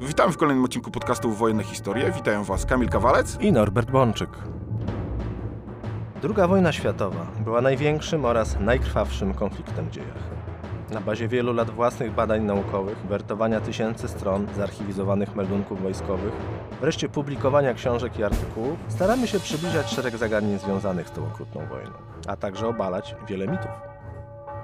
Witam w kolejnym odcinku podcastu Wojenne Historie. Witają Was Kamil Kawalec i Norbert Bączyk. Druga wojna światowa była największym oraz najkrwawszym konfliktem w dziejach. Na bazie wielu lat własnych badań naukowych, wertowania tysięcy stron zarchiwizowanych meldunków wojskowych, wreszcie publikowania książek i artykułów, staramy się przybliżać szereg zagadnień związanych z tą okrutną wojną, a także obalać wiele mitów.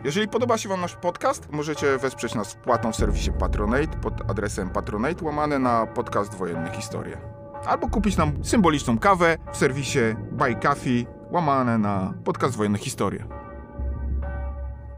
Jeżeli podoba się Wam nasz podcast, możecie wesprzeć nas wpłatą w serwisie Patronate pod adresem patronate łamane na podcast Wojenne Historie. Albo kupić nam symboliczną kawę w serwisie Buy Coffee łamane na podcast Wojenne Historie.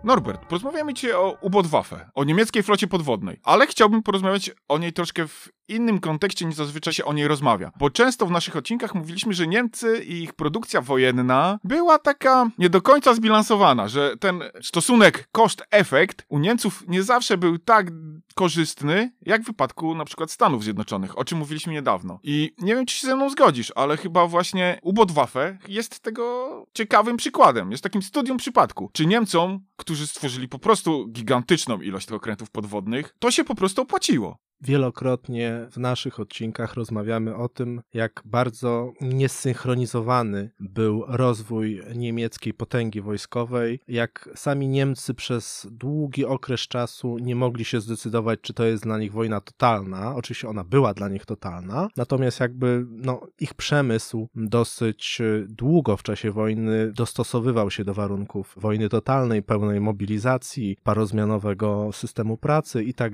Norbert, porozmawiamy dzisiaj o U-Boot-Waffe, o niemieckiej flocie podwodnej, ale chciałbym porozmawiać o niej troszkę w innym kontekście niż zazwyczaj się o niej rozmawia. Bo często w naszych odcinkach mówiliśmy, że Niemcy i ich produkcja wojenna była taka nie do końca zbilansowana, że ten stosunek koszt-efekt u Niemców nie zawsze był tak korzystny, jak w wypadku na przykład Stanów Zjednoczonych, o czym mówiliśmy niedawno. I nie wiem, czy się ze mną zgodzisz, ale chyba właśnie U-Boot-Waffe jest tego ciekawym przykładem. Jest takim studium przypadku. Czy Niemcom, którzy stworzyli po prostu gigantyczną ilość tych okrętów podwodnych, to się po prostu opłaciło. Wielokrotnie w naszych odcinkach rozmawiamy o tym, jak bardzo niesynchronizowany był rozwój niemieckiej potęgi wojskowej, jak sami Niemcy przez długi okres czasu nie mogli się zdecydować, czy to jest dla nich wojna totalna. Oczywiście ona była dla nich totalna, natomiast jakby no, ich przemysł dosyć długo w czasie wojny dostosowywał się do warunków wojny totalnej, pełnej mobilizacji, parozmianowego systemu pracy i tak.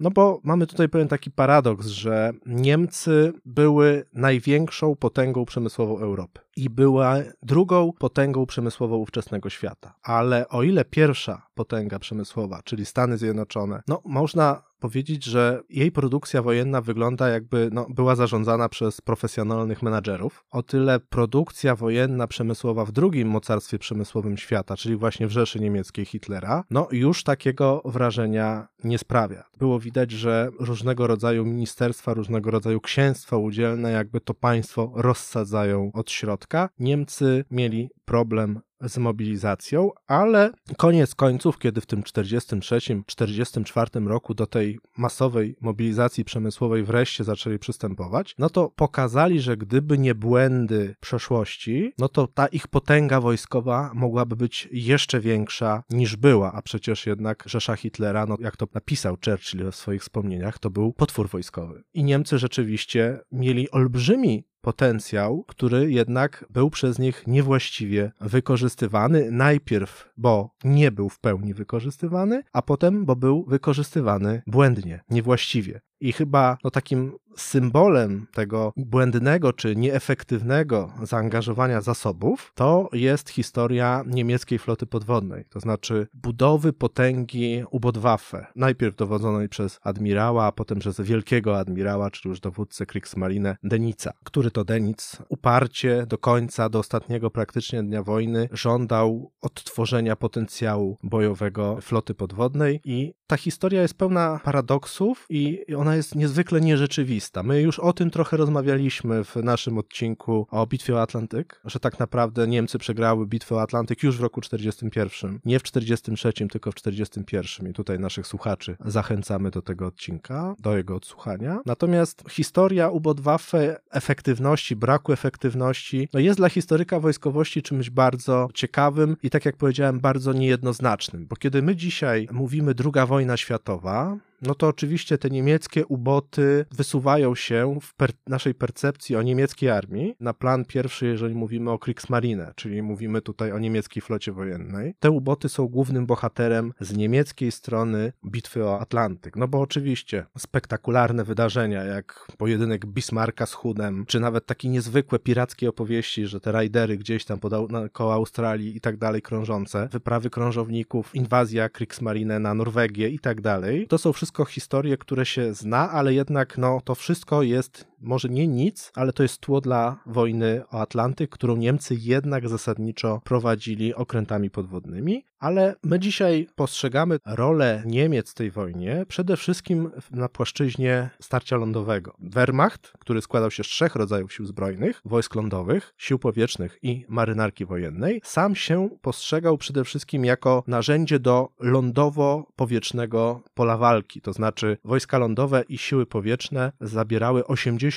No bo mamy tutaj pewien taki paradoks, że Niemcy były największą potęgą przemysłową Europy i była drugą potęgą przemysłową ówczesnego świata. Ale o ile pierwsza potęga przemysłowa, czyli Stany Zjednoczone, no można powiedzieć, że jej produkcja wojenna wygląda jakby no, była zarządzana przez profesjonalnych menadżerów. O tyle produkcja wojenna przemysłowa w drugim mocarstwie przemysłowym świata, czyli właśnie w Rzeszy Niemieckiej Hitlera, no już takiego wrażenia nie sprawia. Było widać, że różnego rodzaju ministerstwa, różnego rodzaju księstwa udzielne jakby to państwo rozsadzają od środka. Niemcy mieli problem z mobilizacją, ale koniec końców, kiedy w tym 43-44 roku do tej masowej mobilizacji przemysłowej wreszcie zaczęli przystępować, no to pokazali, że gdyby nie błędy przeszłości, no to ta ich potęga wojskowa mogłaby być jeszcze większa niż była, a przecież jednak Rzesza Hitlera, no jak to napisał Churchill w swoich wspomnieniach, to był potwór wojskowy. I Niemcy rzeczywiście mieli olbrzymi potencjał, który jednak był przez nich niewłaściwie wykorzystywany. Najpierw, bo nie był w pełni wykorzystywany, a potem, bo był wykorzystywany błędnie, niewłaściwie. I chyba no, takim symbolem tego błędnego czy nieefektywnego zaangażowania zasobów to jest historia niemieckiej floty podwodnej, to znaczy budowy potęgi U-Boot-Waffe, najpierw dowodzonej przez admirała, a potem przez wielkiego admirała, czyli już dowódcę Kriegsmarine Denica, który to Denic uparcie do końca, do ostatniego praktycznie dnia wojny żądał odtworzenia potencjału bojowego floty podwodnej. I ta historia jest pełna paradoksów i ona ona jest niezwykle nierzeczywista. My już o tym trochę rozmawialiśmy w naszym odcinku o Bitwie o Atlantyk, że tak naprawdę Niemcy przegrały Bitwę o Atlantyk już w roku 41, nie w 43, tylko w 41 i tutaj naszych słuchaczy zachęcamy do tego odcinka, do jego odsłuchania. Natomiast historia U-Boot-Waffe, efektywności, braku efektywności, no jest dla historyka wojskowości czymś bardzo ciekawym i tak jak powiedziałem, bardzo niejednoznacznym, bo kiedy my dzisiaj mówimy druga wojna światowa, no to oczywiście te niemieckie uboty wysuwają się w per naszej percepcji o niemieckiej armii na plan pierwszy, jeżeli mówimy o Kriegsmarine, czyli mówimy tutaj o niemieckiej flocie wojennej. Te uboty są głównym bohaterem z niemieckiej strony bitwy o Atlantyk. No bo oczywiście spektakularne wydarzenia, jak pojedynek Bismarcka z Hudem, czy nawet takie niezwykłe pirackie opowieści, że te rajdery gdzieś tam koło Australii i tak dalej krążące, wyprawy krążowników, inwazja Kriegsmarine na Norwegię i tak dalej, to są wszystko wszystko historie, które się zna, ale jednak no, to wszystko jest może nie nic, ale to jest tło dla wojny o Atlantyk, którą Niemcy jednak zasadniczo prowadzili okrętami podwodnymi. Ale my dzisiaj postrzegamy rolę Niemiec w tej wojnie przede wszystkim na płaszczyźnie starcia lądowego. Wehrmacht, który składał się z trzech rodzajów sił zbrojnych, wojsk lądowych, sił powietrznych i marynarki wojennej, sam się postrzegał przede wszystkim jako narzędzie do lądowo-powietrznego pola walki. To znaczy wojska lądowe i siły powietrzne zabierały 80%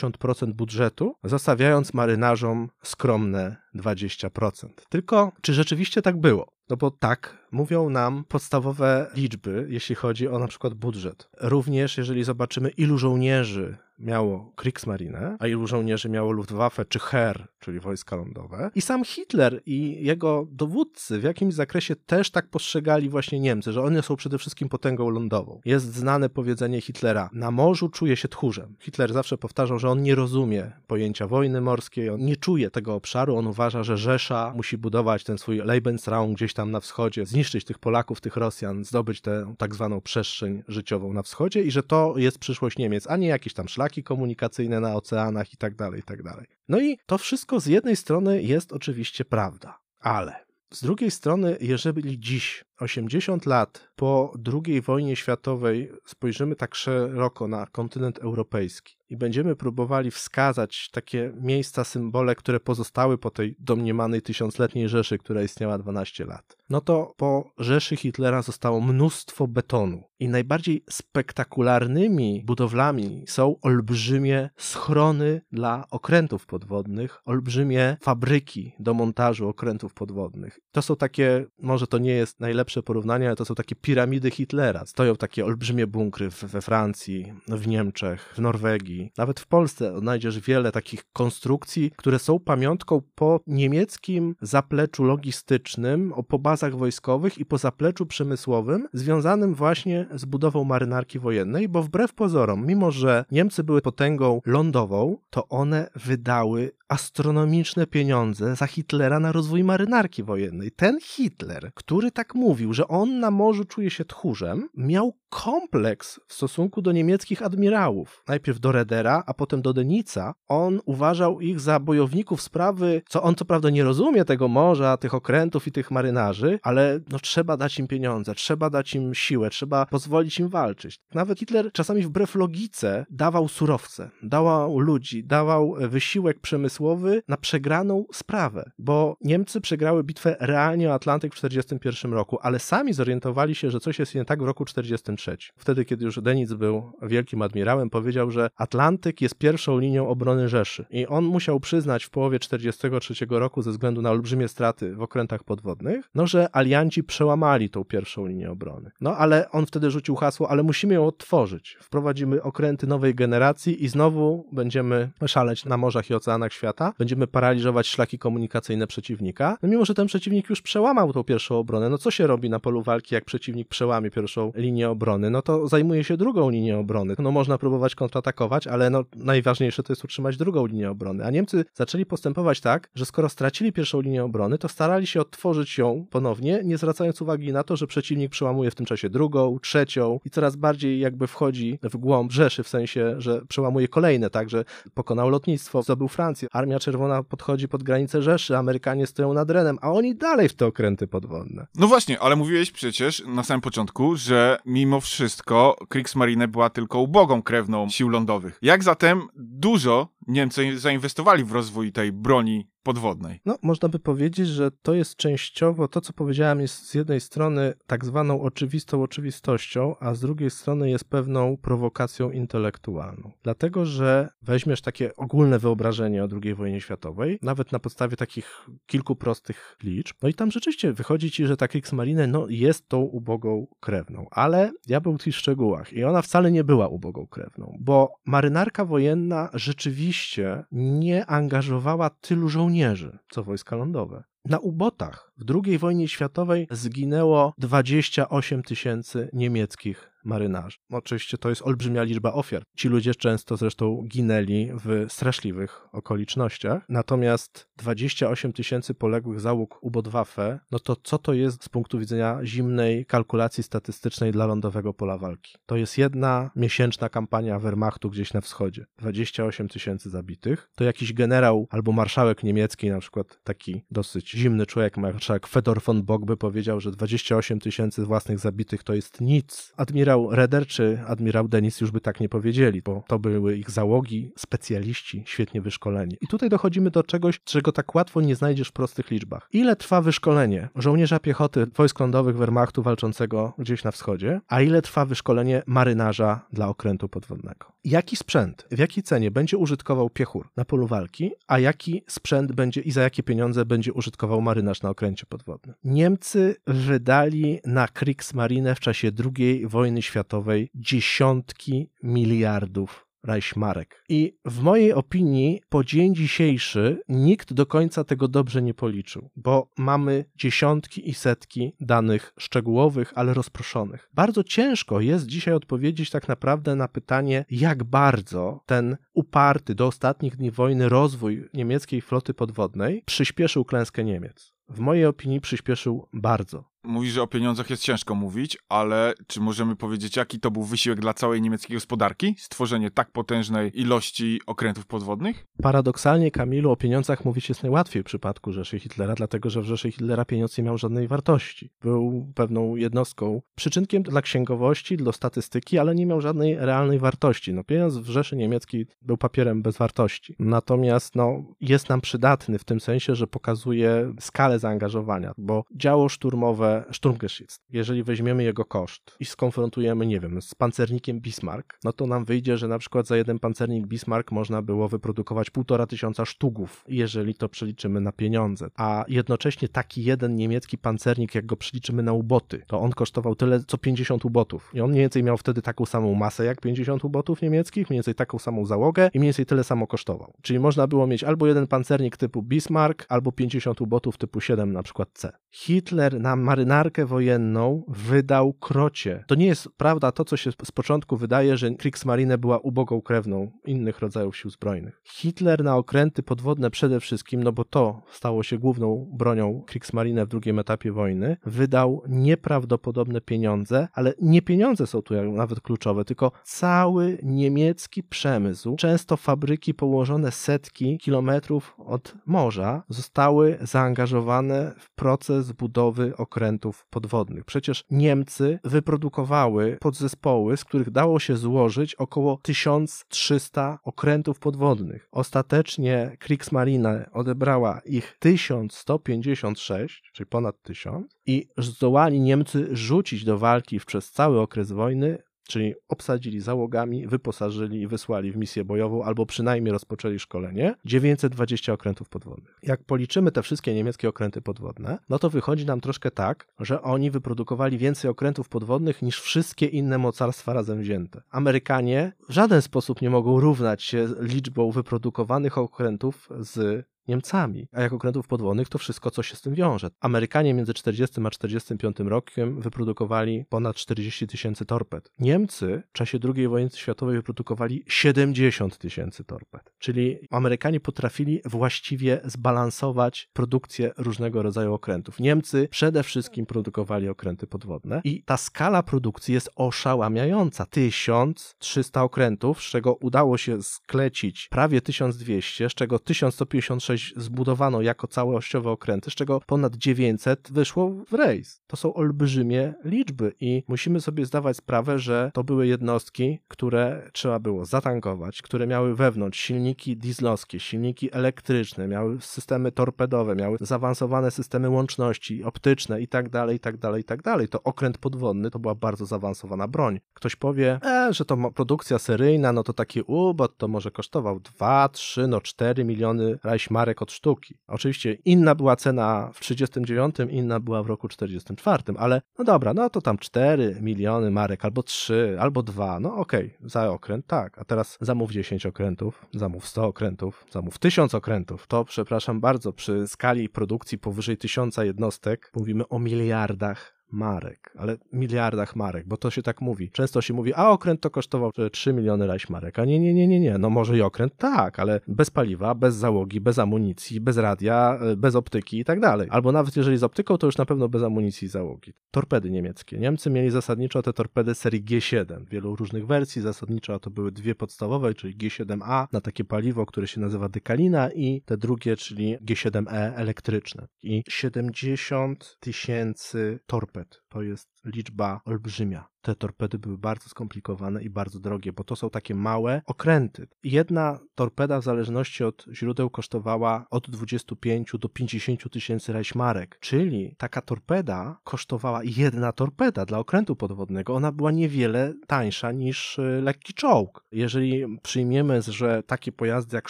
budżetu, zostawiając marynarzom skromne 20%. Tylko czy rzeczywiście tak było? No bo tak mówią nam podstawowe liczby, jeśli chodzi o na przykład budżet. Również jeżeli zobaczymy, ilu żołnierzy miało Kriegsmarine, a ilu żołnierzy miało Luftwaffe czy Heer, czyli wojska lądowe. I sam Hitler i jego dowódcy w jakimś zakresie też tak postrzegali właśnie Niemcy, że one są przede wszystkim potęgą lądową. Jest znane powiedzenie Hitlera, na morzu czuje się tchórzem. Hitler zawsze powtarzał, że on nie rozumie pojęcia wojny morskiej, on nie czuje tego obszaru, on uważa, że Rzesza musi budować ten swój Lebensraum gdzieś tam na wschodzie, zniszczyć tych Polaków, tych Rosjan, zdobyć tę tak zwaną przestrzeń życiową na wschodzie i że to jest przyszłość Niemiec, a nie jakieś tam szlaki komunikacyjne na oceanach i tak dalej, i tak dalej. No i to wszystko z jednej strony jest oczywiście prawda, ale z drugiej strony, jeżeli dziś, 80 lat po II wojnie światowej, spojrzymy tak szeroko na kontynent europejski i będziemy próbowali wskazać takie miejsca, symbole, które pozostały po tej domniemanej tysiącletniej Rzeszy, która istniała 12 lat, no to po Rzeszy Hitlera zostało mnóstwo betonu. I najbardziej spektakularnymi budowlami są olbrzymie schrony dla okrętów podwodnych, olbrzymie fabryki do montażu okrętów podwodnych. To są takie, może to nie jest najlepsze porównanie, ale to są takie piramidy Hitlera. Stoją takie olbrzymie bunkry we Francji, w Niemczech, w Norwegii, nawet w Polsce znajdziesz wiele takich konstrukcji, które są pamiątką po niemieckim zapleczu logistycznym, po bazach wojskowych i po zapleczu przemysłowym, związanym właśnie z budową marynarki wojennej, bo wbrew pozorom, mimo że Niemcy były potęgą lądową, to one wydały astronomiczne pieniądze za Hitlera na rozwój marynarki wojennej. Ten Hitler, który tak mówił, że on na morzu czuje się tchórzem, miał kompleks w stosunku do niemieckich admirałów. Najpierw do Redera, a potem do Denica. On uważał ich za bojowników sprawy, co on co prawda nie rozumie tego morza, tych okrętów i tych marynarzy, ale no trzeba dać im pieniądze, trzeba dać im siłę, trzeba pozwolić im walczyć. Nawet Hitler czasami wbrew logice dawał surowce, dawał ludzi, dawał wysiłek przemysłowy na przegraną sprawę, bo Niemcy przegrały bitwę realnie o Atlantyk w 1941 roku, ale sami zorientowali się, że coś jest nie tak w roku 1943. Wtedy, kiedy już Denic był wielkim admirałem, powiedział, że Atlantyk jest pierwszą linią obrony Rzeszy i on musiał przyznać w połowie 1943 roku ze względu na olbrzymie straty w okrętach podwodnych, no że alianci przełamali tą pierwszą linię obrony. No ale on wtedy rzucił hasło, ale musimy ją odtworzyć. Wprowadzimy okręty nowej generacji i znowu będziemy szaleć na morzach i oceanach świata, będziemy paraliżować szlaki komunikacyjne przeciwnika. No mimo, że ten przeciwnik już przełamał tą pierwszą obronę, no co się robi na polu walki, jak przeciwnik przełamie pierwszą linię obrony? no to zajmuje się drugą linię obrony. No można próbować kontratakować, ale no najważniejsze to jest utrzymać drugą linię obrony. A Niemcy zaczęli postępować tak, że skoro stracili pierwszą linię obrony, to starali się odtworzyć ją ponownie, nie zwracając uwagi na to, że przeciwnik przełamuje w tym czasie drugą, trzecią i coraz bardziej jakby wchodzi w głąb Rzeszy, w sensie, że przełamuje kolejne, tak, że pokonał lotnictwo, zdobył Francję, Armia Czerwona podchodzi pod granicę Rzeszy, Amerykanie stoją nad Renem, a oni dalej w te okręty podwodne. No właśnie, ale mówiłeś przecież na samym początku, że mimo wszystko Kriegsmarine była tylko ubogą krewną sił lądowych. Jak zatem dużo Niemcy zainwestowali w rozwój tej broni podwodnej. No, można by powiedzieć, że to jest częściowo, to co powiedziałem jest z jednej strony tak zwaną oczywistą oczywistością, a z drugiej strony jest pewną prowokacją intelektualną. Dlatego, że weźmiesz takie ogólne wyobrażenie o II wojnie światowej, nawet na podstawie takich kilku prostych liczb, no i tam rzeczywiście wychodzi ci, że ta Kriegsmarine no, jest tą ubogą krewną, ale diabeł tkwi w szczegółach i ona wcale nie była ubogą krewną, bo marynarka wojenna rzeczywiście nie angażowała tylu żołnierzy, żołnierzy, co wojska lądowe. Na ubotach w II wojnie światowej zginęło 28 tysięcy niemieckich marynarzy. Oczywiście to jest olbrzymia liczba ofiar. Ci ludzie często zresztą ginęli w straszliwych okolicznościach. Natomiast 28 tysięcy poległych załóg U-Botwaffe, no to co to jest z punktu widzenia zimnej kalkulacji statystycznej dla lądowego pola walki? To jest jedna miesięczna kampania Wehrmachtu gdzieś na wschodzie. 28 tysięcy zabitych. To jakiś generał albo marszałek niemiecki, na przykład taki dosyć zimny człowiek, marszałek Fedor von Bock by powiedział, że 28 tysięcy własnych zabitych to jest nic. Admirał Reder czy admirał Denis już by tak nie powiedzieli, bo to były ich załogi, specjaliści, świetnie wyszkoleni. I tutaj dochodzimy do czegoś, czego tak łatwo nie znajdziesz w prostych liczbach. Ile trwa wyszkolenie żołnierza piechoty wojsk lądowych Wehrmachtu walczącego gdzieś na wschodzie, a ile trwa wyszkolenie marynarza dla okrętu podwodnego? Jaki sprzęt, w jakiej cenie będzie użytkował piechur na polu walki, a jaki sprzęt będzie i za jakie pieniądze będzie użytkował marynarz na okręcie podwodnym? Niemcy wydali na Kriegsmarine w czasie II wojny światowej dziesiątki miliardów Reichsmarek. I w mojej opinii po dzień dzisiejszy nikt do końca tego dobrze nie policzył, bo mamy dziesiątki i setki danych szczegółowych, ale rozproszonych. Bardzo ciężko jest dzisiaj odpowiedzieć tak naprawdę na pytanie, jak bardzo ten uparty do ostatnich dni wojny rozwój niemieckiej floty podwodnej przyspieszył klęskę Niemiec. W mojej opinii przyspieszył bardzo. Mówisz, że o pieniądzach jest ciężko mówić, ale czy możemy powiedzieć, jaki to był wysiłek dla całej niemieckiej gospodarki? Stworzenie tak potężnej ilości okrętów podwodnych? Paradoksalnie, Kamilu, o pieniądzach mówić jest najłatwiej w przypadku Rzeszy Hitlera, dlatego że w Rzeszy Hitlera pieniądz nie miał żadnej wartości. Był pewną jednostką, przyczynkiem dla księgowości, dla statystyki, ale nie miał żadnej realnej wartości. No, pieniądz w Rzeszy Niemieckiej był papierem bez wartości. Natomiast no, jest nam przydatny w tym sensie, że pokazuje skalę zaangażowania, bo działo szturmowe Sturmgeschütz, jeżeli weźmiemy jego koszt i skonfrontujemy, nie wiem, z pancernikiem Bismarck, no to nam wyjdzie, że na przykład za jeden pancernik Bismarck można było wyprodukować półtora tysiąca sztugów, jeżeli to przeliczymy na pieniądze. A jednocześnie taki jeden niemiecki pancernik, jak go przeliczymy na uboty, to on kosztował tyle, co 50 ubotów. I on mniej więcej miał wtedy taką samą masę jak 50 ubotów niemieckich, mniej więcej taką samą załogę i mniej więcej tyle samo kosztował. Czyli można było mieć albo jeden pancernik typu Bismarck, albo 50 ubotów typu 7 na przykład C. Hitler na marynarkę wojenną wydał krocie. To nie jest prawda to, co się z początku wydaje, że Kriegsmarine była ubogą krewną innych rodzajów sił zbrojnych. Hitler na okręty podwodne przede wszystkim, no bo to stało się główną bronią Kriegsmarine w drugim etapie wojny, wydał nieprawdopodobne pieniądze, ale nie pieniądze są tu nawet kluczowe, tylko cały niemiecki przemysł, często fabryki położone setki kilometrów od morza, zostały zaangażowane w proces budowy okrętów podwodnych. Przecież Niemcy wyprodukowały podzespoły, z których dało się złożyć około 1300 okrętów podwodnych. Ostatecznie Kriegsmarine odebrała ich 1156, czyli ponad 1000 i zdołali Niemcy rzucić do walki przez cały okres wojny czyli obsadzili załogami, wyposażyli i wysłali w misję bojową, albo przynajmniej rozpoczęli szkolenie, 920 okrętów podwodnych. Jak policzymy te wszystkie niemieckie okręty podwodne, no to wychodzi nam troszkę tak, że oni wyprodukowali więcej okrętów podwodnych niż wszystkie inne mocarstwa razem wzięte. Amerykanie w żaden sposób nie mogą równać się liczbą wyprodukowanych okrętów z Niemcami, a jako okrętów podwodnych to wszystko, co się z tym wiąże. Amerykanie między 40 a 45 rokiem wyprodukowali ponad 40 tysięcy torped. Niemcy w czasie II wojny światowej wyprodukowali 70 tysięcy torped. Czyli Amerykanie potrafili właściwie zbalansować produkcję różnego rodzaju okrętów. Niemcy przede wszystkim produkowali okręty podwodne i ta skala produkcji jest oszałamiająca. 1300 okrętów, z czego udało się sklecić prawie 1200, z czego 1156 zbudowano jako całościowe okręty, z czego ponad 900 wyszło w rejs. To są olbrzymie liczby i musimy sobie zdawać sprawę, że to były jednostki, które trzeba było zatankować, które miały wewnątrz silniki dieslowskie, silniki elektryczne, miały systemy torpedowe, miały zaawansowane systemy łączności optyczne i tak dalej, i tak dalej, i tak dalej. To okręt podwodny to była bardzo zaawansowana broń. Ktoś powie, e, że to produkcja seryjna, no to taki ubot to może kosztował 2, 3, no 4 miliony Reichsmark marek od sztuki. Oczywiście inna była cena w 39, inna była w roku 44, ale no dobra, no to tam 4 miliony marek, albo 3, albo 2, no okej, okay, za okręt, tak, a teraz zamów 10 okrętów, zamów 100 okrętów, zamów 1000 okrętów. To, przepraszam bardzo, przy skali produkcji powyżej 1000 jednostek mówimy o miliardach marek, ale miliardach marek, bo to się tak mówi. Często się mówi, a okręt to kosztował 3 miliony marek, a nie, nie, nie, nie, nie, no może i okręt tak, ale bez paliwa, bez załogi, bez amunicji, bez radia, e, bez optyki i tak dalej. Albo nawet jeżeli z optyką, to już na pewno bez amunicji i załogi. Torpedy niemieckie. Niemcy mieli zasadniczo te torpedy serii G7, wielu różnych wersji, zasadniczo to były dwie podstawowe, czyli G7A na takie paliwo, które się nazywa dekalina i te drugie, czyli G7E elektryczne. I 70 tysięcy torped to jest liczba olbrzymia. Te torpedy były bardzo skomplikowane i bardzo drogie, bo to są takie małe okręty. Jedna torpeda w zależności od źródeł kosztowała od 25 do 50 tysięcy rajśmarek, czyli taka torpeda kosztowała, jedna torpeda dla okrętu podwodnego, ona była niewiele tańsza niż e, lekki czołg. Jeżeli przyjmiemy, że takie pojazdy jak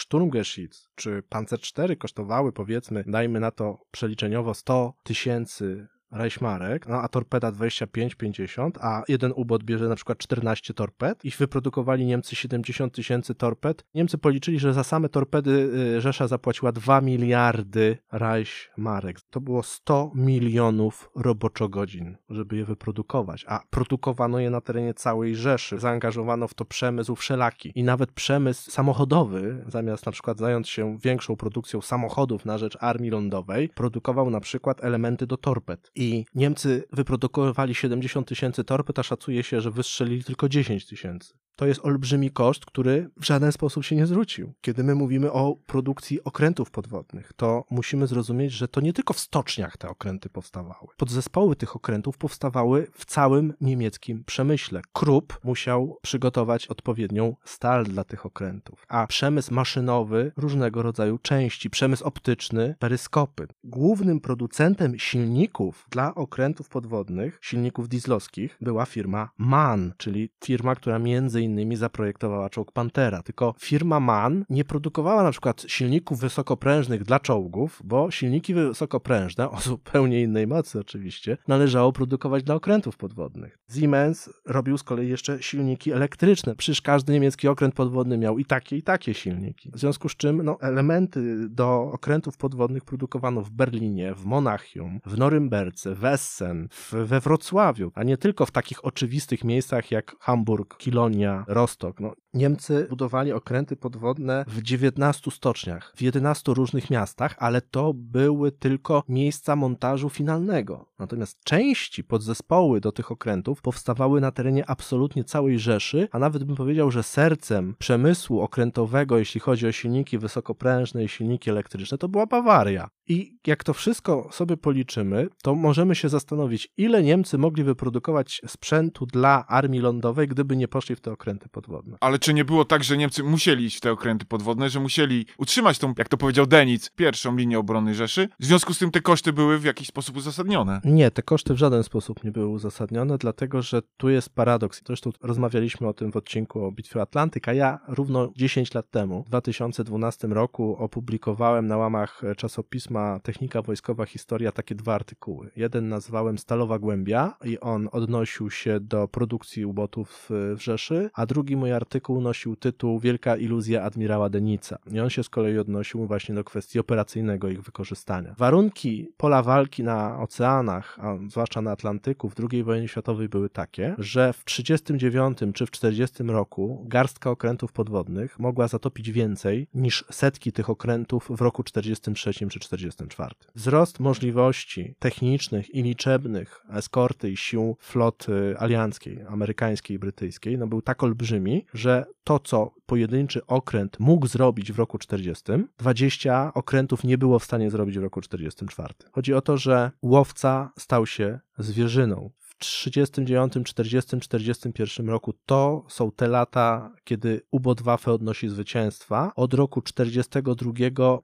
Sturmgeschütz czy Panzer IV kosztowały powiedzmy, dajmy na to przeliczeniowo 100 tysięcy Reichmarek, no a torpeda 25-50, a jeden ubot bierze na przykład 14 torped i wyprodukowali Niemcy 70 tysięcy torped. Niemcy policzyli, że za same torpedy y, Rzesza zapłaciła 2 miliardy Reichmarek. To było 100 milionów roboczogodzin, żeby je wyprodukować, a produkowano je na terenie całej Rzeszy. Zaangażowano w to przemysł wszelaki i nawet przemysł samochodowy, zamiast na przykład zająć się większą produkcją samochodów na rzecz armii lądowej, produkował na przykład elementy do torped i Niemcy wyprodukowali 70 tysięcy torped, a szacuje się, że wystrzelili tylko 10 tysięcy. To jest olbrzymi koszt, który w żaden sposób się nie zwrócił. Kiedy my mówimy o produkcji okrętów podwodnych, to musimy zrozumieć, że to nie tylko w stoczniach te okręty powstawały. Podzespoły tych okrętów powstawały w całym niemieckim przemyśle. Krupp musiał przygotować odpowiednią stal dla tych okrętów, a przemysł maszynowy różnego rodzaju części, przemysł optyczny, peryskopy. Głównym producentem silników dla okrętów podwodnych, silników dieslowskich, była firma MAN, czyli firma, która między innymi zaprojektowała czołg Pantera. Tylko firma MAN nie produkowała na przykład silników wysokoprężnych dla czołgów, bo silniki wysokoprężne, o zupełnie innej mocy oczywiście, należało produkować dla okrętów podwodnych. Siemens robił z kolei jeszcze silniki elektryczne. Przecież każdy niemiecki okręt podwodny miał i takie, i takie silniki. W związku z czym no, elementy do okrętów podwodnych produkowano w Berlinie, w Monachium, w Norymberce, w Essen, w, we Wrocławiu, a nie tylko w takich oczywistych miejscach jak Hamburg, Kilonia, Rostok. No, Niemcy budowali okręty podwodne w 19 stoczniach, w 11 różnych miastach, ale to były tylko miejsca montażu finalnego. Natomiast części, podzespoły do tych okrętów powstawały na terenie absolutnie całej Rzeszy, a nawet bym powiedział, że sercem przemysłu okrętowego, jeśli chodzi o silniki wysokoprężne i silniki elektryczne, to była Bawaria. I jak to wszystko sobie policzymy, to możemy się zastanowić, ile Niemcy mogli wyprodukować sprzętu dla armii lądowej, gdyby nie poszli w te okręty podwodne. Ale czy nie było tak, że Niemcy musieli iść w te okręty podwodne, że musieli utrzymać tą, jak to powiedział Denic, pierwszą linię obrony Rzeszy? W związku z tym te koszty były w jakiś sposób uzasadnione. Nie, te koszty w żaden sposób nie były uzasadnione, dlatego że tu jest paradoks. Zresztą rozmawialiśmy o tym w odcinku o Bitwie Atlantyk, a ja równo 10 lat temu, w 2012 roku, opublikowałem na łamach czasopisma Technika Wojskowa Historia takie dwa artykuły. Jeden nazwałem Stalowa Głębia i on odnosił się do produkcji ubotów w Rzeszy, a drugi mój artykuł nosił tytuł Wielka iluzja admirała Denica. I on się z kolei odnosił właśnie do kwestii operacyjnego ich wykorzystania. Warunki pola walki na oceanach, a zwłaszcza na Atlantyku w II wojnie światowej były takie, że w 1939 czy w 1940 roku garstka okrętów podwodnych mogła zatopić więcej niż setki tych okrętów w roku 1943 czy 1944. Wzrost możliwości technicznych i liczebnych eskorty i sił floty alianckiej, amerykańskiej i brytyjskiej no był tak olbrzymi, że to, co pojedynczy okręt mógł zrobić w roku 40, 20 okrętów nie było w stanie zrobić w roku 44. Chodzi o to, że łowca stał się zwierzyną. 39, 40, 41 roku to są te lata, kiedy UBO-2 odnosi zwycięstwa. Od roku 42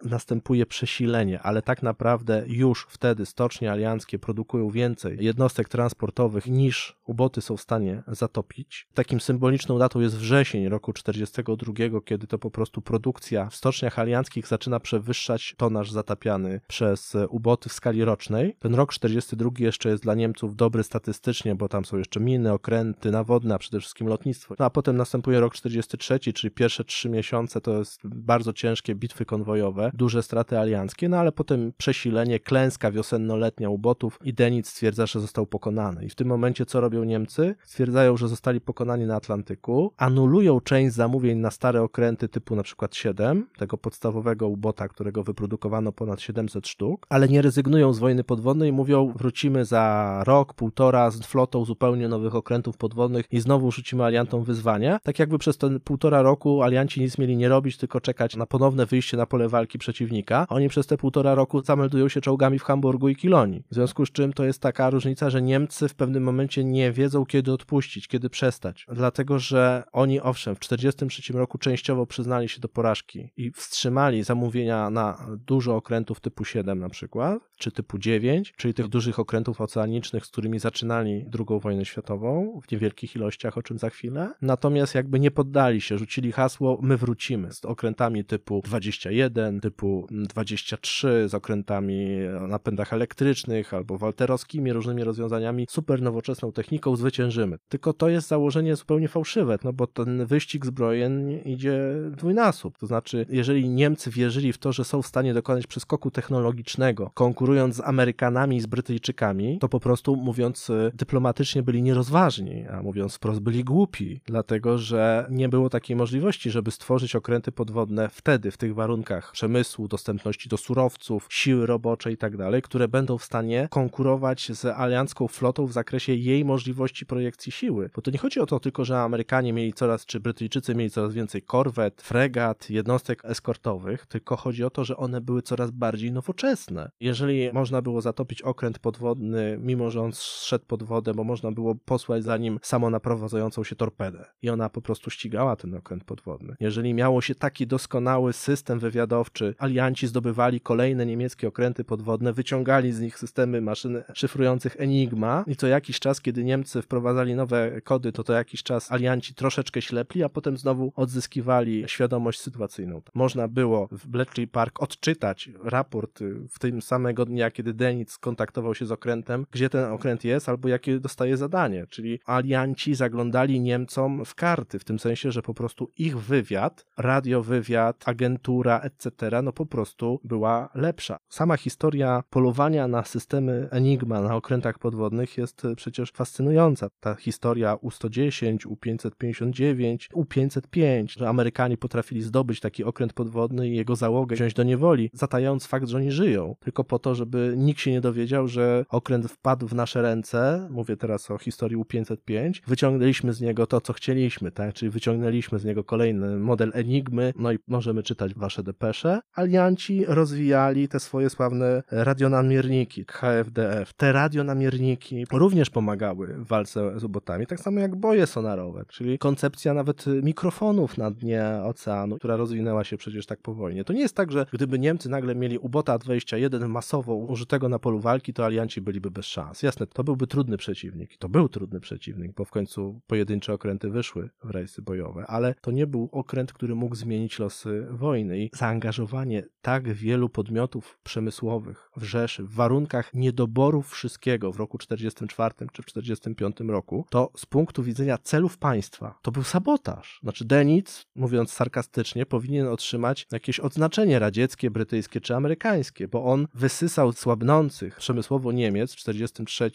następuje przesilenie, ale tak naprawdę już wtedy stocznie alianckie produkują więcej jednostek transportowych niż uboty są w stanie zatopić. Takim symboliczną datą jest wrzesień roku 42, kiedy to po prostu produkcja w stoczniach alianckich zaczyna przewyższać tonaż zatapiany przez uboty w skali rocznej. Ten rok 42 jeszcze jest dla Niemców dobry statystycznie fantastycznie, bo tam są jeszcze miny, okręty nawodne, a przede wszystkim lotnictwo. No a potem następuje rok 43, czyli pierwsze trzy miesiące to jest bardzo ciężkie bitwy konwojowe, duże straty alianckie, no ale potem przesilenie, klęska wiosennoletnia u botów i Denic stwierdza, że został pokonany. I w tym momencie co robią Niemcy? Stwierdzają, że zostali pokonani na Atlantyku, anulują część zamówień na stare okręty typu na przykład 7, tego podstawowego ubota, którego wyprodukowano ponad 700 sztuk, ale nie rezygnują z wojny podwodnej i mówią, wrócimy za rok, półtora z flotą zupełnie nowych okrętów podwodnych i znowu rzucimy aliantom wyzwania. Tak jakby przez ten półtora roku alianci nic mieli nie robić, tylko czekać na ponowne wyjście na pole walki przeciwnika. Oni przez te półtora roku zameldują się czołgami w Hamburgu i Kilonii. W związku z czym to jest taka różnica, że Niemcy w pewnym momencie nie wiedzą, kiedy odpuścić, kiedy przestać. Dlatego, że oni owszem, w 1943 roku częściowo przyznali się do porażki i wstrzymali zamówienia na dużo okrętów typu 7 na przykład, czy typu 9, czyli tych dużych okrętów oceanicznych, z którymi zaczynali II wojnę światową w niewielkich ilościach, o czym za chwilę. Natomiast jakby nie poddali się, rzucili hasło my wrócimy z okrętami typu 21, typu 23, z okrętami o napędach elektrycznych albo walterowskimi różnymi rozwiązaniami, super nowoczesną techniką zwyciężymy. Tylko to jest założenie zupełnie fałszywe, no bo ten wyścig zbrojen idzie dwójnasób. To znaczy, jeżeli Niemcy wierzyli w to, że są w stanie dokonać przeskoku technologicznego, konkurując z Amerykanami i z Brytyjczykami, to po prostu mówiąc e, dyplomatycznie byli nierozważni, a mówiąc wprost byli głupi, dlatego że nie było takiej możliwości, żeby stworzyć okręty podwodne wtedy, w tych warunkach przemysłu, dostępności do surowców, siły roboczej i tak które będą w stanie konkurować z aliancką flotą w zakresie jej możliwości projekcji siły. Bo to nie chodzi o to tylko, że Amerykanie mieli coraz, czy Brytyjczycy mieli coraz więcej korwet, fregat, jednostek eskortowych, tylko chodzi o to, że one były coraz bardziej nowoczesne. Jeżeli można było zatopić okręt podwodny, mimo że on szedł pod wodę, bo można było posłać za nim samonaprowadzającą się torpedę i ona po prostu ścigała ten okręt podwodny. Jeżeli miało się taki doskonały system wywiadowczy, alianci zdobywali kolejne niemieckie okręty podwodne, wyciągali z nich systemy maszyn szyfrujących Enigma i co jakiś czas, kiedy Niemcy wprowadzali nowe kody, to to jakiś czas alianci troszeczkę ślepli, a potem znowu odzyskiwali świadomość sytuacyjną. Można było w Bletchley Park odczytać raport w tym samego dnia, kiedy Denic skontaktował się z okrętem, gdzie ten okręt jest albo jakie dostaje zadanie, czyli alianci zaglądali Niemcom w karty, w tym sensie, że po prostu ich wywiad, radiowywiad, agentura, etc., no po prostu była lepsza. Sama historia polowania na systemy Enigma na okrętach podwodnych jest przecież fascynująca. Ta historia U-110, U-559, U-505, że Amerykanie potrafili zdobyć taki okręt podwodny i jego załogę wziąć do niewoli, zatajając fakt, że oni żyją, tylko po to, żeby nikt się nie dowiedział, że okręt wpadł w nasze ręce, mówię teraz o historii U-505, wyciągnęliśmy z niego to, co chcieliśmy, tak? czyli wyciągnęliśmy z niego kolejny model Enigmy, no i możemy czytać wasze depesze. Alianci rozwijali te swoje sławne radionamierniki, HFDF. Te radionamierniki również pomagały w walce z ubotami, tak samo jak boje sonarowe, czyli koncepcja nawet mikrofonów na dnie oceanu, która rozwinęła się przecież tak po wojnie. To nie jest tak, że gdyby Niemcy nagle mieli ubota 21 masowo użytego na polu walki, to alianci byliby bez szans. Jasne, to byłby trudny przeciwnik. To był trudny przeciwnik, bo w końcu pojedyncze okręty wyszły w rejsy bojowe, ale to nie był okręt, który mógł zmienić losy wojny i zaangażowanie tak wielu podmiotów przemysłowych w Rzeszy w warunkach niedoborów wszystkiego w roku 44 czy w 45 roku, to z punktu widzenia celów państwa to był sabotaż. Znaczy Denic, mówiąc sarkastycznie, powinien otrzymać jakieś odznaczenie radzieckie, brytyjskie czy amerykańskie, bo on wysysał słabnących przemysłowo Niemiec w 43,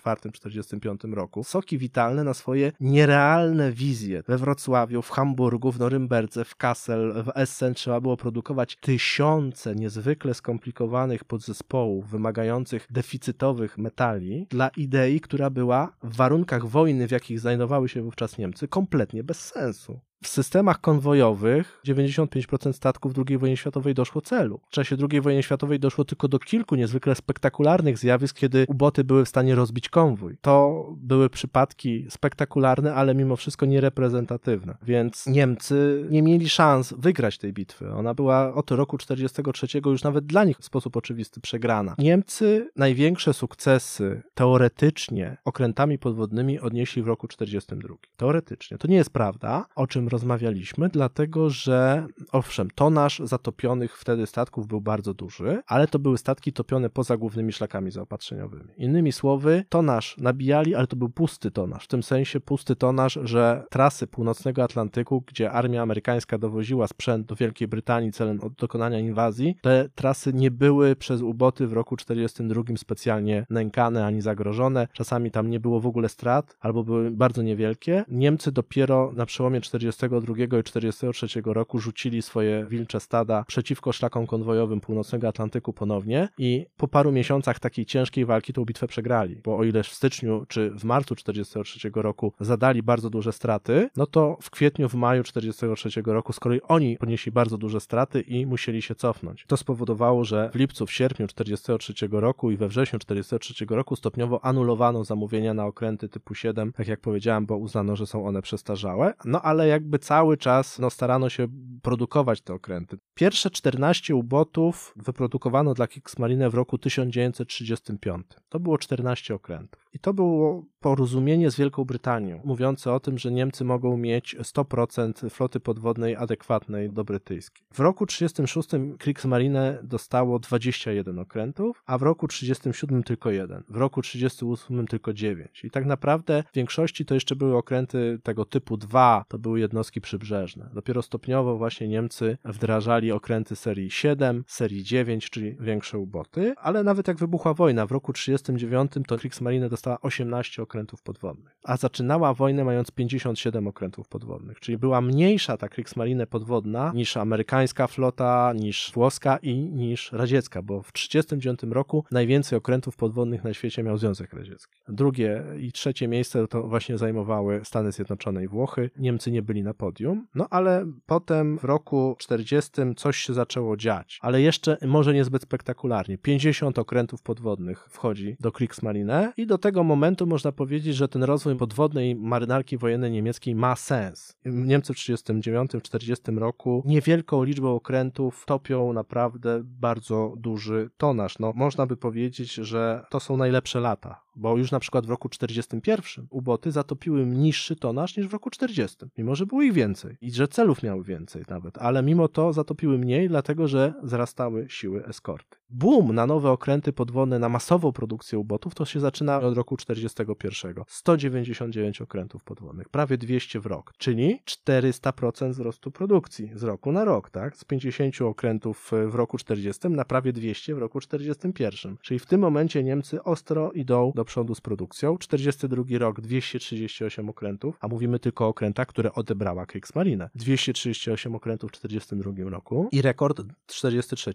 44, 45 roku soki witalne na swoje nierealne wizje. We Wrocławiu, w Hamburgu, w Norymberdze, w Kassel, w Essen trzeba było produkować tysiące niezwykle skomplikowanych podzespołów wymagających deficytowych metali dla idei, która była w warunkach wojny, w jakich znajdowały się wówczas Niemcy, kompletnie bez sensu. W systemach konwojowych 95% statków II wojny światowej doszło celu. W czasie II wojny światowej doszło tylko do kilku niezwykle spektakularnych zjawisk, kiedy uboty były w stanie rozbić konwój. To były przypadki spektakularne, ale mimo wszystko niereprezentatywne. Więc Niemcy nie mieli szans wygrać tej bitwy. Ona była od roku 43 już nawet dla nich w sposób oczywisty przegrana. Niemcy największe sukcesy teoretycznie okrętami podwodnymi odnieśli w roku 42. Teoretycznie. To nie jest prawda, o czym rozmawialiśmy, dlatego że owszem, tonaż zatopionych wtedy statków był bardzo duży, ale to były statki topione poza głównymi szlakami zaopatrzeniowymi. Innymi słowy, tonaż nabijali, ale to był pusty tonaż, w tym sensie pusty tonaż, że trasy północnego Atlantyku, gdzie armia amerykańska dowoziła sprzęt do Wielkiej Brytanii celem dokonania inwazji, te trasy nie były przez uboty w roku 1942 specjalnie nękane ani zagrożone. Czasami tam nie było w ogóle strat, albo były bardzo niewielkie. Niemcy dopiero na przełomie 1942 i 1943 roku rzucili swoje wilcze stada przeciwko szlakom konwojowym północnego Atlantyku ponownie i po paru miesiącach takiej ciężkiej walki tą bitwę przegrali, bo o ile w styczniu czy w marcu 1943 roku zadali bardzo duże straty, no to w kwietniu, w maju 1943 roku z kolei oni ponieśli bardzo duże straty i musieli się cofnąć. To spowodowało, że w lipcu, w sierpniu 1943 roku i we wrześniu 1943 roku stopniowo anulowano zamówienia na okręty typu 7, tak jak powiedziałem, bo uznano, że są one przestarzałe, no ale jakby cały czas no, starano się produkować te okręty. Pierwsze 14 ubotów wyprodukowano dla Kriegsmarine w roku 1935. To było 14 okrętów. I to było porozumienie z Wielką Brytanią, mówiące o tym, że Niemcy mogą mieć 100% floty podwodnej adekwatnej do brytyjskiej. W roku 1936 Kriegsmarine dostało 21 okrętów, a w roku 1937 tylko jeden. W roku 1938 tylko 9. I tak naprawdę w większości to jeszcze były okręty tego typu 2, to były jednostki przybrzeżne. Dopiero stopniowo właśnie Niemcy wdrażali okręty serii 7, serii 9, czyli większe uboty, ale nawet jak wybuchła wojna w roku 1939 to Kriegsmarine dostała 18 okrętów podwodnych, a zaczynała wojnę mając 57 okrętów podwodnych, czyli była mniejsza ta Kriegsmarine podwodna niż amerykańska flota, niż włoska i niż radziecka, bo w 1939 roku najwięcej okrętów podwodnych na świecie miał Związek Radziecki. Drugie i trzecie miejsce to właśnie zajmowały Stany Zjednoczone i Włochy. Niemcy nie byli na podium, no ale potem w roku 40 coś się zaczęło dziać, ale jeszcze może niezbyt spektakularnie. 50 okrętów podwodnych wchodzi do Kriegsmarine i do tego momentu można powiedzieć, że ten rozwój podwodnej marynarki wojennej niemieckiej ma sens. Niemcy w 1939-1940 roku niewielką liczbą okrętów topią naprawdę bardzo duży tonaż. No, można by powiedzieć, że to są najlepsze lata bo już na przykład w roku 41 uboty zatopiły niższy tonaż niż w roku 40, mimo że było ich więcej i że celów miały więcej nawet, ale mimo to zatopiły mniej, dlatego że wzrastały siły eskorty. Boom na nowe okręty podwodne, na masową produkcję ubotów to się zaczyna od roku 41. 199 okrętów podwodnych, prawie 200 w rok, czyli 400% wzrostu produkcji z roku na rok, tak? Z 50 okrętów w roku 40 na prawie 200 w roku 41. Czyli w tym momencie Niemcy ostro idą do przodu z produkcją. 42 rok 238 okrętów, a mówimy tylko o okrętach, które odebrała Kriegsmarine. 238 okrętów w 42 roku i rekord 43.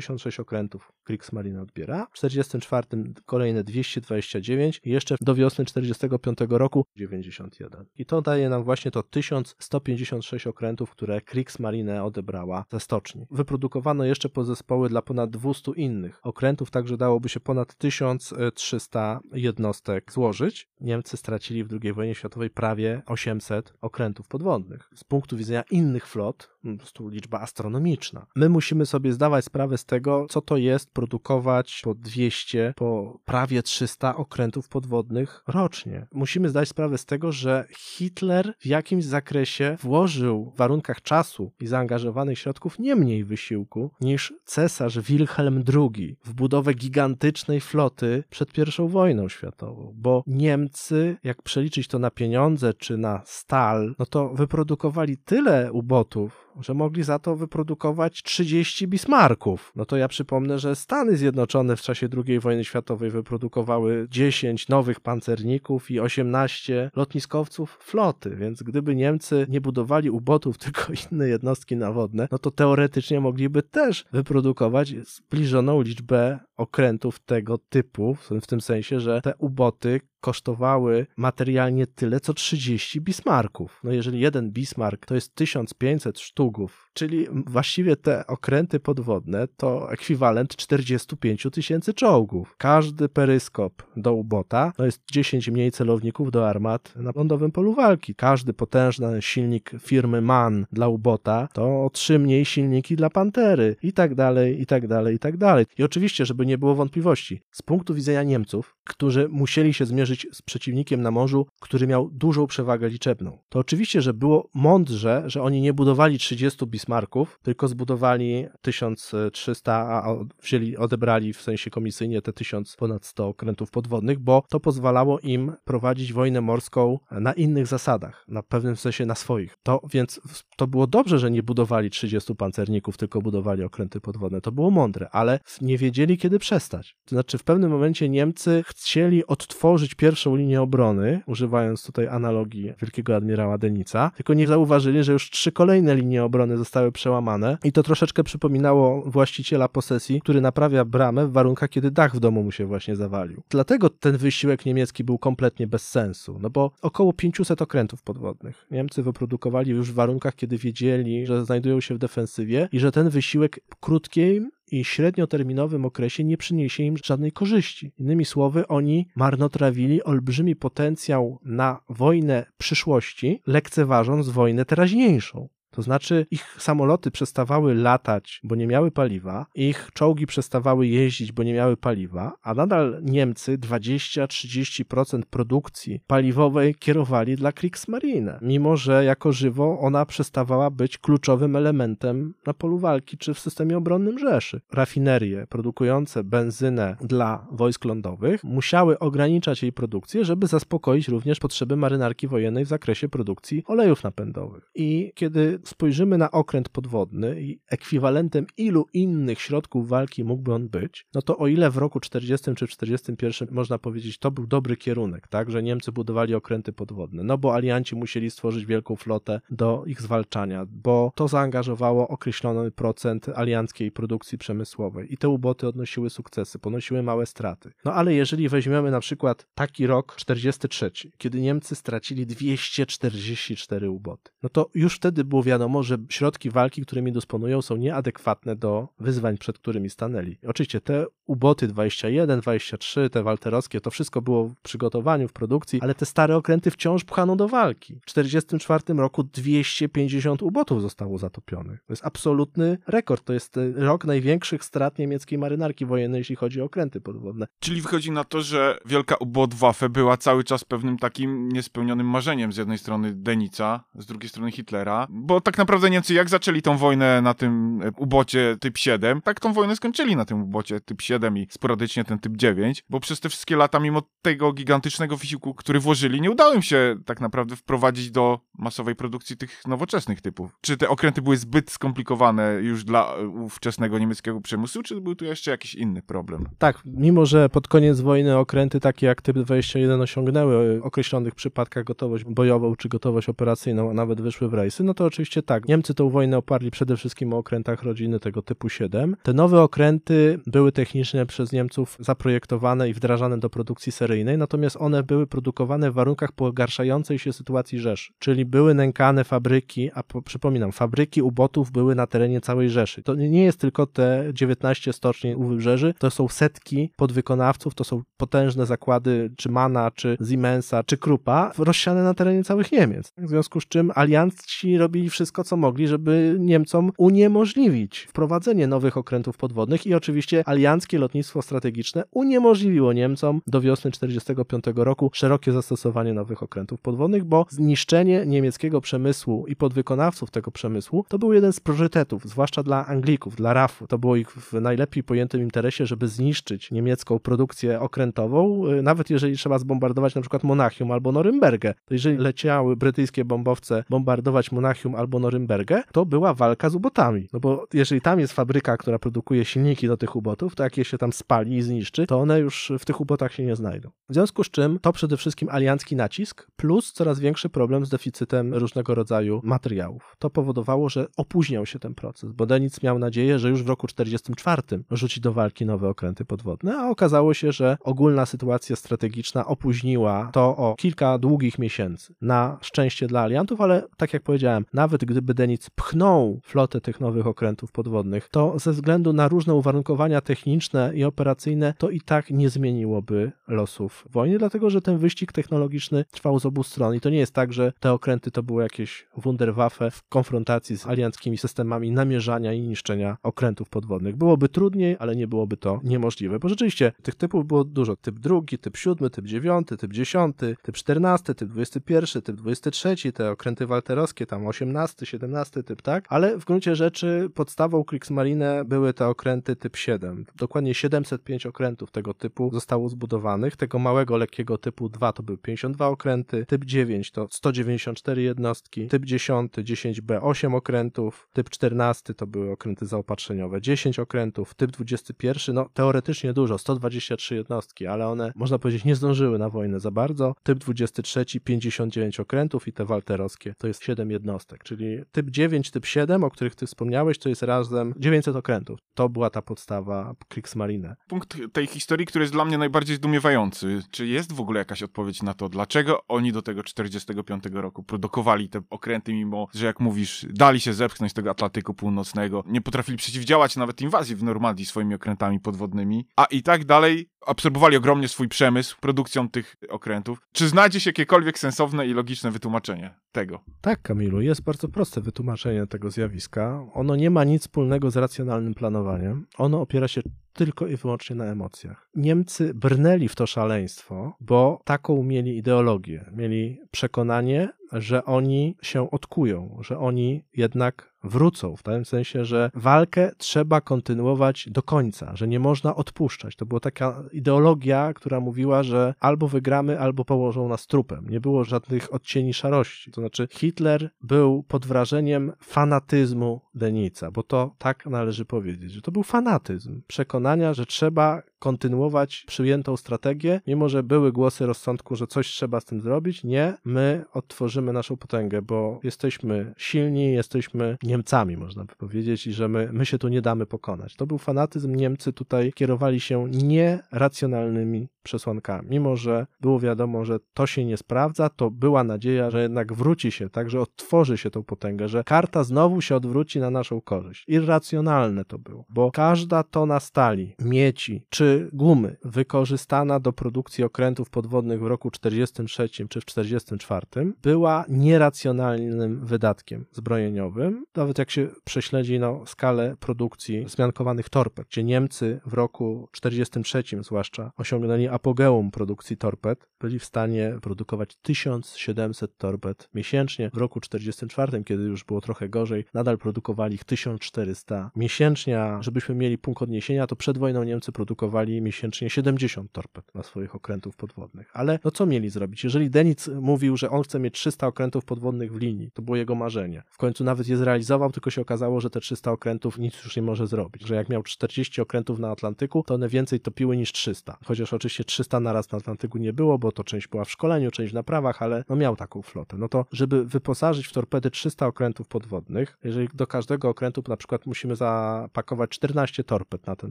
286 okrętów Kriegsmarine odbiera. W 44 kolejne 229 i jeszcze do wiosny 45 roku 91. I to daje nam właśnie to 1156 okrętów, które Kriegsmarine odebrała ze stoczni. Wyprodukowano jeszcze podzespoły dla ponad 200 innych okrętów, także dałoby się ponad 1000 300 jednostek złożyć. Niemcy stracili w II wojnie światowej prawie 800 okrętów podwodnych. Z punktu widzenia innych flot, po prostu liczba astronomiczna. My musimy sobie zdawać sprawę z tego, co to jest produkować po 200, po prawie 300 okrętów podwodnych rocznie. Musimy zdać sprawę z tego, że Hitler w jakimś zakresie włożył w warunkach czasu i zaangażowanych środków nie mniej wysiłku niż cesarz Wilhelm II w budowę gigantycznej floty przed I wojną światową, bo Niemcy, jak przeliczyć to na pieniądze czy na stal, no to wyprodukowali tyle ubotów, że mogli za to wyprodukować 30 Bismarków. No to ja przypomnę, że Stany Zjednoczone w czasie II wojny światowej wyprodukowały 10 nowych pancerników i 18 lotniskowców floty, więc gdyby Niemcy nie budowali ubotów, tylko inne jednostki nawodne, no to teoretycznie mogliby też wyprodukować zbliżoną liczbę okrętów tego typu, w tym sensie, że te uboty kosztowały materialnie tyle, co 30 Bismarków. No jeżeli jeden Bismark to jest 1500 sztuków, czyli właściwie te okręty podwodne to ekwiwalent 45 tysięcy czołgów. Każdy peryskop do ubota to jest 10 mniej celowników do armat na lądowym polu walki. Każdy potężny silnik firmy MAN dla ubota to o 3 mniej silniki dla Pantery i tak dalej, i tak dalej, i tak dalej. I oczywiście, żeby nie było wątpliwości, z punktu widzenia Niemców którzy musieli się zmierzyć z przeciwnikiem na morzu, który miał dużą przewagę liczebną. To oczywiście, że było mądrze, że oni nie budowali 30 Bismarków, tylko zbudowali 1300, a wzięli, odebrali w sensie komisyjnie te 1000 ponad 100 okrętów podwodnych, bo to pozwalało im prowadzić wojnę morską na innych zasadach, na pewnym sensie na swoich. To więc to było dobrze, że nie budowali 30 pancerników, tylko budowali okręty podwodne. To było mądre, ale nie wiedzieli, kiedy przestać. To znaczy, w pewnym momencie Niemcy chcieli odtworzyć pierwszą linię obrony, używając tutaj analogii wielkiego admirała Denica, tylko nie zauważyli, że już trzy kolejne linie obrony zostały przełamane i to troszeczkę przypominało właściciela posesji, który naprawia bramę w warunkach, kiedy dach w domu mu się właśnie zawalił. Dlatego ten wysiłek niemiecki był kompletnie bez sensu, no bo około 500 okrętów podwodnych Niemcy wyprodukowali już w warunkach, kiedy wiedzieli, że znajdują się w defensywie i że ten wysiłek krótkim i średnioterminowym okresie nie przyniesie im żadnej korzyści. Innymi słowy, oni marnotrawili olbrzymi potencjał na wojnę przyszłości, lekceważąc wojnę teraźniejszą. To znaczy, ich samoloty przestawały latać, bo nie miały paliwa, ich czołgi przestawały jeździć, bo nie miały paliwa, a nadal Niemcy 20-30% produkcji paliwowej kierowali dla Kriegsmarine, mimo że jako żywo ona przestawała być kluczowym elementem na polu walki czy w systemie obronnym Rzeszy. Rafinerie produkujące benzynę dla wojsk lądowych musiały ograniczać jej produkcję, żeby zaspokoić również potrzeby marynarki wojennej w zakresie produkcji olejów napędowych. I kiedy spojrzymy na okręt podwodny i ekwiwalentem ilu innych środków walki mógłby on być, no to o ile w roku 40 czy 41 można powiedzieć, to był dobry kierunek, tak, że Niemcy budowali okręty podwodne, no bo alianci musieli stworzyć wielką flotę do ich zwalczania, bo to zaangażowało określony procent alianckiej produkcji przemysłowej i te uboty odnosiły sukcesy, ponosiły małe straty. No ale jeżeli weźmiemy na przykład taki rok 43, kiedy Niemcy stracili 244 uboty, no to już wtedy było wiadomo, że środki walki, którymi dysponują, są nieadekwatne do wyzwań, przed którymi stanęli. Oczywiście te uboty 21, 23, te walterowskie, to wszystko było w przygotowaniu, w produkcji, ale te stare okręty wciąż pchano do walki. W 1944 roku 250 ubotów zostało zatopionych. To jest absolutny rekord. To jest e, rok największych strat niemieckiej marynarki wojennej, jeśli chodzi o okręty podwodne. Czyli wychodzi na to, że wielka Ubotwaffe była cały czas pewnym takim niespełnionym marzeniem z jednej strony Denica, z drugiej strony Hitlera, bo tak naprawdę Niemcy jak zaczęli tą wojnę na tym e, ubocie typ 7, tak tą wojnę skończyli na tym ubocie typ 7 i sporadycznie ten typ 9, bo przez te wszystkie lata, mimo tego gigantycznego wysiłku, który włożyli, nie udało im się tak naprawdę wprowadzić do masowej produkcji tych nowoczesnych typów. Czy te okręty były zbyt skomplikowane już dla e, ówczesnego niemieckiego przemysłu, czy był tu jeszcze jakiś inny problem? Tak, mimo że pod koniec wojny okręty takie jak typ 21 osiągnęły w określonych przypadkach gotowość bojową czy gotowość operacyjną, a nawet wyszły w rejsy, no to oczywiście tak, Niemcy tą wojnę oparli przede wszystkim o okrętach rodziny tego typu 7. Te nowe okręty były technicznie przez Niemców zaprojektowane i wdrażane do produkcji seryjnej, natomiast one były produkowane w warunkach pogarszającej się sytuacji Rzeszy, czyli były nękane fabryki, a po, przypominam, fabryki ubotów były na terenie całej Rzeszy. To nie jest tylko te 19 stoczni u wybrzeży, to są setki podwykonawców, to są potężne zakłady czy Mana, czy Siemensa, czy Krupa rozsiane na terenie całych Niemiec. W związku z czym alianci robili wszystko, co mogli, żeby Niemcom uniemożliwić wprowadzenie nowych okrętów podwodnych i oczywiście alianckie lotnictwo strategiczne uniemożliwiło Niemcom do wiosny 1945 roku szerokie zastosowanie nowych okrętów podwodnych, bo zniszczenie niemieckiego przemysłu i podwykonawców tego przemysłu to był jeden z priorytetów, zwłaszcza dla Anglików, dla RAF-u. To było ich w najlepiej pojętym interesie, żeby zniszczyć niemiecką produkcję okrętową, y, nawet jeżeli trzeba zbombardować na przykład Monachium albo Norymbergę. To jeżeli leciały brytyjskie bombowce bombardować Monachium albo Norymbergę, to była walka z ubotami. No bo jeżeli tam jest fabryka, która produkuje silniki do tych ubotów, to jak je się tam spali i zniszczy, to one już w tych ubotach się nie znajdą. W związku z czym to przede wszystkim aliancki nacisk, plus coraz większy problem z deficytem różnego rodzaju materiałów. To powodowało, że opóźniał się ten proces, bo Denic miał nadzieję, że już w roku 1944 rzuci do walki nowe okręty podwodne, a okazało się, że ogólna sytuacja strategiczna opóźniła to o kilka długich miesięcy. Na szczęście dla aliantów, ale tak jak powiedziałem, nawet gdyby Denic pchnął flotę tych nowych okrętów podwodnych, to ze względu na różne uwarunkowania techniczne i operacyjne, to i tak nie zmieniłoby losów wojny, dlatego że ten wyścig technologiczny trwał z obu stron i to nie jest tak, że te okręty to były jakieś Wunderwaffe w konfrontacji z alianckimi systemami namierzania i niszczenia okrętów podwodnych. Byłoby trudniej, ale nie byłoby to niemożliwe, bo rzeczywiście tych typów było dużo. Typ drugi, typ siódmy, typ dziewiąty, typ dziesiąty, typ czternasty, typ dwudziesty pierwszy, typ dwudziesty trzeci, te okręty walterowskie, tam osiemnasty, siedemnasty typ, tak? Ale w gruncie rzeczy podstawą Kriegsmarine były te okręty typ 7. Dokładnie 705 okrętów tego typu zostało zbudowanych. Tego małego, lekkiego typu 2 to były 52 okręty, typ 9 to 194 jednostki, typ 10 10B 8 okrętów, typ 14 to były okręty zaopatrzeniowe 10 okrętów, typ 21 no teoretycznie dużo, 123 jednostki, ale one można powiedzieć nie zdążyły na wojnę za bardzo. Typ 23 59 okrętów i te walterowskie to jest 7 jednostek, czyli typ 9, typ 7, o których ty wspomniałeś, to jest razem 900 okrętów. To była ta podstawa Kriegsmarine. Punkt tej historii, który jest dla mnie najbardziej zdumiewający. Czy jest w ogóle jakaś odpowiedź na to, dlaczego oni do tego 45 roku produkowali te okręty, mimo że jak mówisz, dali się zepchnąć tego Atlantyku Północnego, nie potrafili przeciwdziałać nawet inwazji w Normandii swoimi okrętami podwodnymi, a i tak dalej absorbowali ogromnie swój przemysł produkcją tych okrętów. Czy znajdzie się jakiekolwiek sensowne i logiczne wytłumaczenie tego? Tak, Kamilu, jest bardzo proste wytłumaczenie tego zjawiska. Ono nie ma nic wspólnego z racjonalnym planowaniem. Ono opiera się tylko i wyłącznie na emocjach. Niemcy brnęli w to szaleństwo, bo taką mieli ideologię. Mieli przekonanie, że oni się odkują, że oni jednak wrócą, w tym sensie, że walkę trzeba kontynuować do końca, że nie można odpuszczać. To była taka ideologia, która mówiła, że albo wygramy, albo położą nas trupem. Nie było żadnych odcieni szarości. To znaczy Hitler był pod wrażeniem fanatyzmu Denica, bo to tak należy powiedzieć, że to był fanatyzm, przekonania, że trzeba kontynuować przyjętą strategię, mimo że były głosy rozsądku, że coś trzeba z tym zrobić. Nie, my odtworzymy naszą potęgę, bo jesteśmy silni, jesteśmy Niemcami, można by powiedzieć, i że my, my się tu nie damy pokonać. To był fanatyzm. Niemcy tutaj kierowali się nieracjonalnymi przesłankami. Mimo, że było wiadomo, że to się nie sprawdza, to była nadzieja, że jednak wróci się, także odtworzy się tą potęgę, że karta znowu się odwróci na naszą korzyść. Irracjonalne to było, bo każda tona stali, mieci czy gumy wykorzystana do produkcji okrętów podwodnych w roku 43 czy w 44 była nieracjonalnym wydatkiem zbrojeniowym. Nawet jak się prześledzi no, skalę produkcji zmiankowanych torped, gdzie Niemcy w roku 43 zwłaszcza osiągnęli apogeum produkcji torped, byli w stanie produkować 1700 torped miesięcznie. W roku 44, kiedy już było trochę gorzej, nadal produkowali ich 1400 miesięcznie, żebyśmy mieli punkt odniesienia, to przed wojną Niemcy produkowali miesięcznie 70 torped na swoich okrętów podwodnych. Ale no co mieli zrobić? Jeżeli Denic mówił, że on chce mieć 300 okrętów podwodnych w linii, to było jego marzenie. W końcu nawet je zrealizował, tylko się okazało, że te 300 okrętów nic już nie może zrobić. Że jak miał 40 okrętów na Atlantyku, to one więcej topiły niż 300. Chociaż oczywiście 300 naraz na Atlantyku nie było, bo to część była w szkoleniu, część w naprawach, ale no miał taką flotę. No to, żeby wyposażyć w torpedy 300 okrętów podwodnych, jeżeli do każdego okrętu na przykład musimy zapakować 14 torped na ten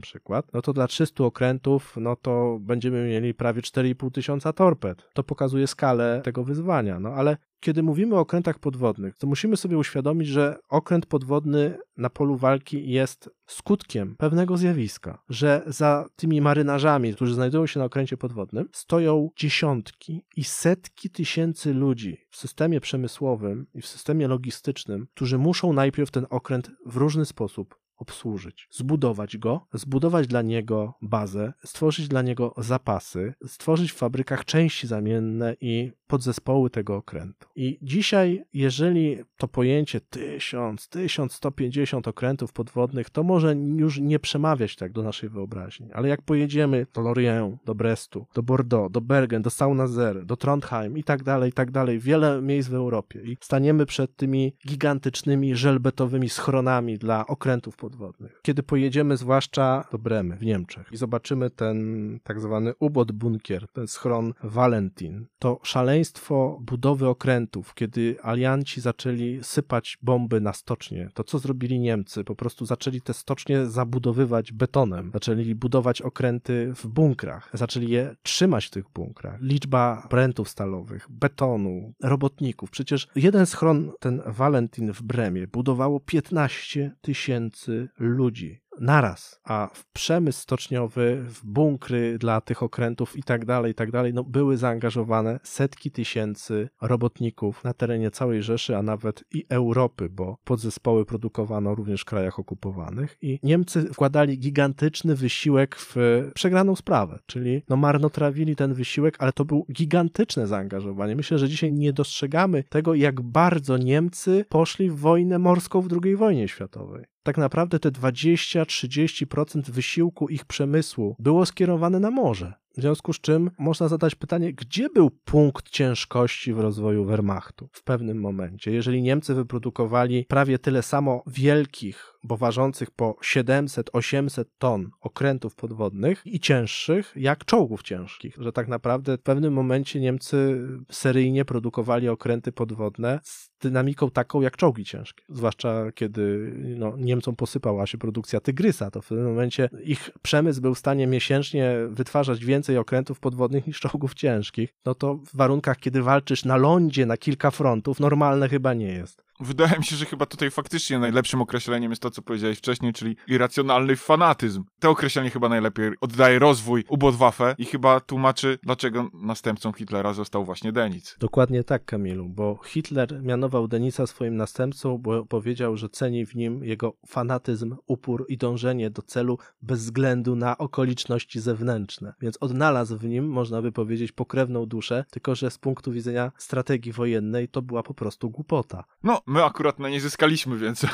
przykład, no to dla 300 okrętów, no to będziemy mieli prawie 4,5 tysiąca torped. To pokazuje skalę tego wyzwania, no ale kiedy mówimy o okrętach podwodnych, to musimy sobie uświadomić, że okręt podwodny na polu walki jest skutkiem pewnego zjawiska, że za tymi marynarzami, którzy znajdują się na okręcie podwodnym, stoją dziesiątki i setki tysięcy ludzi w systemie przemysłowym i w systemie logistycznym, którzy muszą najpierw ten okręt w różny sposób obsłużyć, zbudować go, zbudować dla niego bazę, stworzyć dla niego zapasy, stworzyć w fabrykach części zamienne i podzespoły tego okrętu. I dzisiaj, jeżeli to pojęcie 1000, 1150 okrętów podwodnych, to może już nie przemawiać tak do naszej wyobraźni, ale jak pojedziemy do Lorient, do Brestu, do Bordeaux, do Bergen, do Saunazer, do Trondheim i tak dalej, i tak dalej, wiele miejsc w Europie i staniemy przed tymi gigantycznymi żelbetowymi schronami dla okrętów podwodnych. Kiedy pojedziemy zwłaszcza do Bremy w Niemczech i zobaczymy ten tak zwany ubot bunkier, ten schron Valentin, to szaleństwo szaleństwo budowy okrętów, kiedy alianci zaczęli sypać bomby na stocznie, to co zrobili Niemcy? Po prostu zaczęli te stocznie zabudowywać betonem, zaczęli budować okręty w bunkrach, zaczęli je trzymać w tych bunkrach. Liczba prętów stalowych, betonu, robotników. Przecież jeden schron, ten Valentin w Bremie, budowało 15 tysięcy ludzi naraz, a w przemysł stoczniowy, w bunkry dla tych okrętów i tak dalej, i tak dalej, no były zaangażowane setki tysięcy robotników na terenie całej Rzeszy, a nawet i Europy, bo podzespoły produkowano również w krajach okupowanych i Niemcy wkładali gigantyczny wysiłek w przegraną sprawę, czyli no marnotrawili ten wysiłek, ale to był gigantyczne zaangażowanie. Myślę, że dzisiaj nie dostrzegamy tego, jak bardzo Niemcy poszli w wojnę morską w II wojnie światowej tak naprawdę te 20-30% wysiłku ich przemysłu było skierowane na morze. W związku z czym można zadać pytanie, gdzie był punkt ciężkości w rozwoju Wehrmachtu w pewnym momencie? Jeżeli Niemcy wyprodukowali prawie tyle samo wielkich, bo ważących po 700-800 ton okrętów podwodnych i cięższych, jak czołgów ciężkich, że tak naprawdę w pewnym momencie Niemcy seryjnie produkowali okręty podwodne z dynamiką taką jak czołgi ciężkie. Zwłaszcza kiedy no, Niemcom posypała się produkcja Tygrysa, to w pewnym momencie ich przemysł był w stanie miesięcznie wytwarzać więcej okrętów podwodnych niż czołgów ciężkich. No to w warunkach, kiedy walczysz na lądzie na kilka frontów, normalne chyba nie jest. Wydaje mi się, że chyba tutaj faktycznie najlepszym określeniem jest to, co powiedziałeś wcześniej, czyli irracjonalny fanatyzm. To określenie chyba najlepiej oddaje rozwój Ubodwaffe i chyba tłumaczy, dlaczego następcą Hitlera został właśnie Denic. Dokładnie tak, Kamilu, bo Hitler mianował Denica swoim następcą, bo powiedział, że ceni w nim jego fanatyzm, upór i dążenie do celu bez względu na okoliczności zewnętrzne. Więc odnalazł w nim, można by powiedzieć, pokrewną duszę, tylko że z punktu widzenia strategii wojennej to była po prostu głupota. No, my akurat na nie zyskaliśmy, więc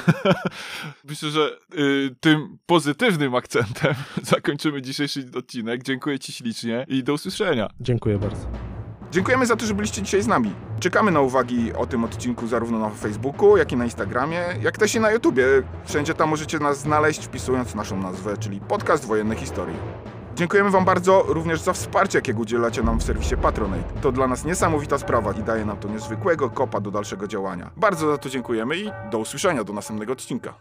myślę, że y, tym pozytywnym akcentem zakończymy dzisiejszy odcinek. Dziękuję Ci ślicznie i do usłyszenia. Dziękuję bardzo. Dziękujemy za to, że byliście dzisiaj z nami. Czekamy na uwagi o tym odcinku zarówno na Facebooku, jak i na Instagramie, jak też i na YouTubie. Wszędzie tam możecie nas znaleźć wpisując naszą nazwę, czyli Podcast Wojenne Historii. Dziękujemy Wam bardzo również za wsparcie, jakiego udzielacie nam w serwisie Patronate. To dla nas niesamowita sprawa i daje nam to niezwykłego kopa do dalszego działania. Bardzo za to dziękujemy i do usłyszenia do następnego odcinka.